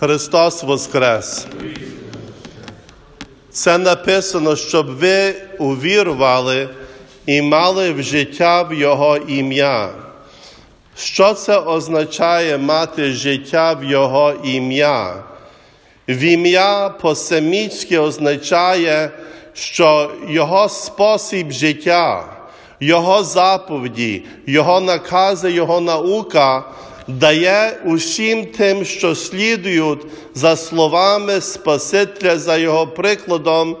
Христос Воскрес! Це написано, щоб ви увірували і мали в життя в Його ім'я. Що це означає мати життя в Його ім'я? В ім'я по-семітськи означає, що Його спосіб життя, Його заповіді, Його накази, Його наука дає усім тим, що слідують за словами Спасителя, за Його прикладом,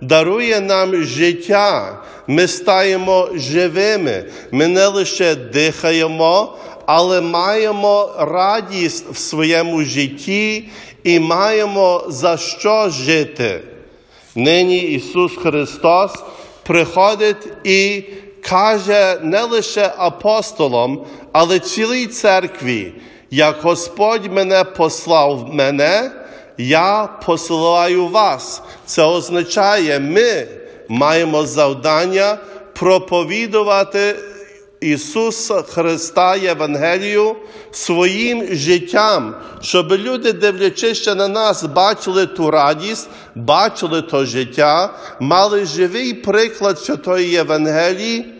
дарує нам життя. Ми стаємо живими. Ми не лише дихаємо, але маємо радість в своєму житті і маємо за що жити. Нині Ісус Христос приходить і каже не лише апостолам, але цілій церкві, як Господь мене послав мене, я посилаю вас. Це означає, ми маємо завдання проповідувати Ісуса Христа Євангелію своїм життям, щоб люди, дивлячись на нас, бачили ту радість, бачили то життя, мали живий приклад Святої Євангелії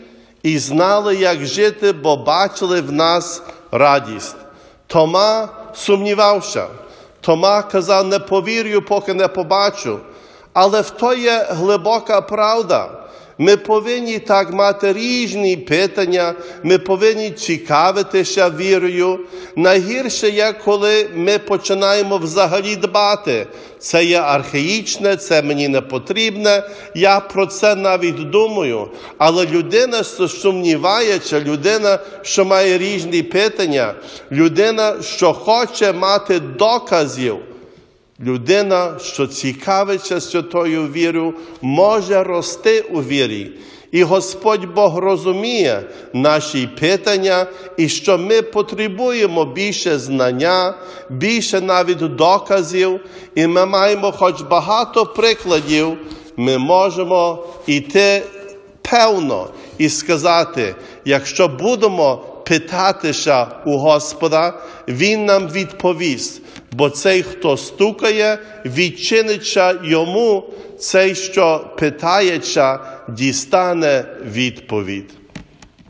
знали, як жити, бо бачили в нас радість. Тома сумнівався. Тома казав, не повірю, поки не побачу. Але в то є глибока правда. Ми повинні так мати різні питання, ми повинні цікавитися вірою. Найгірше є, коли ми починаємо взагалі дбати. Це є архаїчне, це мені не потрібне. Я про це навіть думаю. Але людина, що сумнівається, людина, що має різні питання, людина, що хоче мати доказів. Людина, що цікавиться святою вірою, може рости у вірі. І Господь Бог розуміє наші питання, і що ми потребуємо більше знання, більше навіть доказів, і ми маємо хоч багато прикладів, ми можемо йти певно і сказати, якщо будемо питатися у Господа, Він нам відповість. Бо цей, хто стукає, відчиниться йому, цей, що питається, дістане відповідь.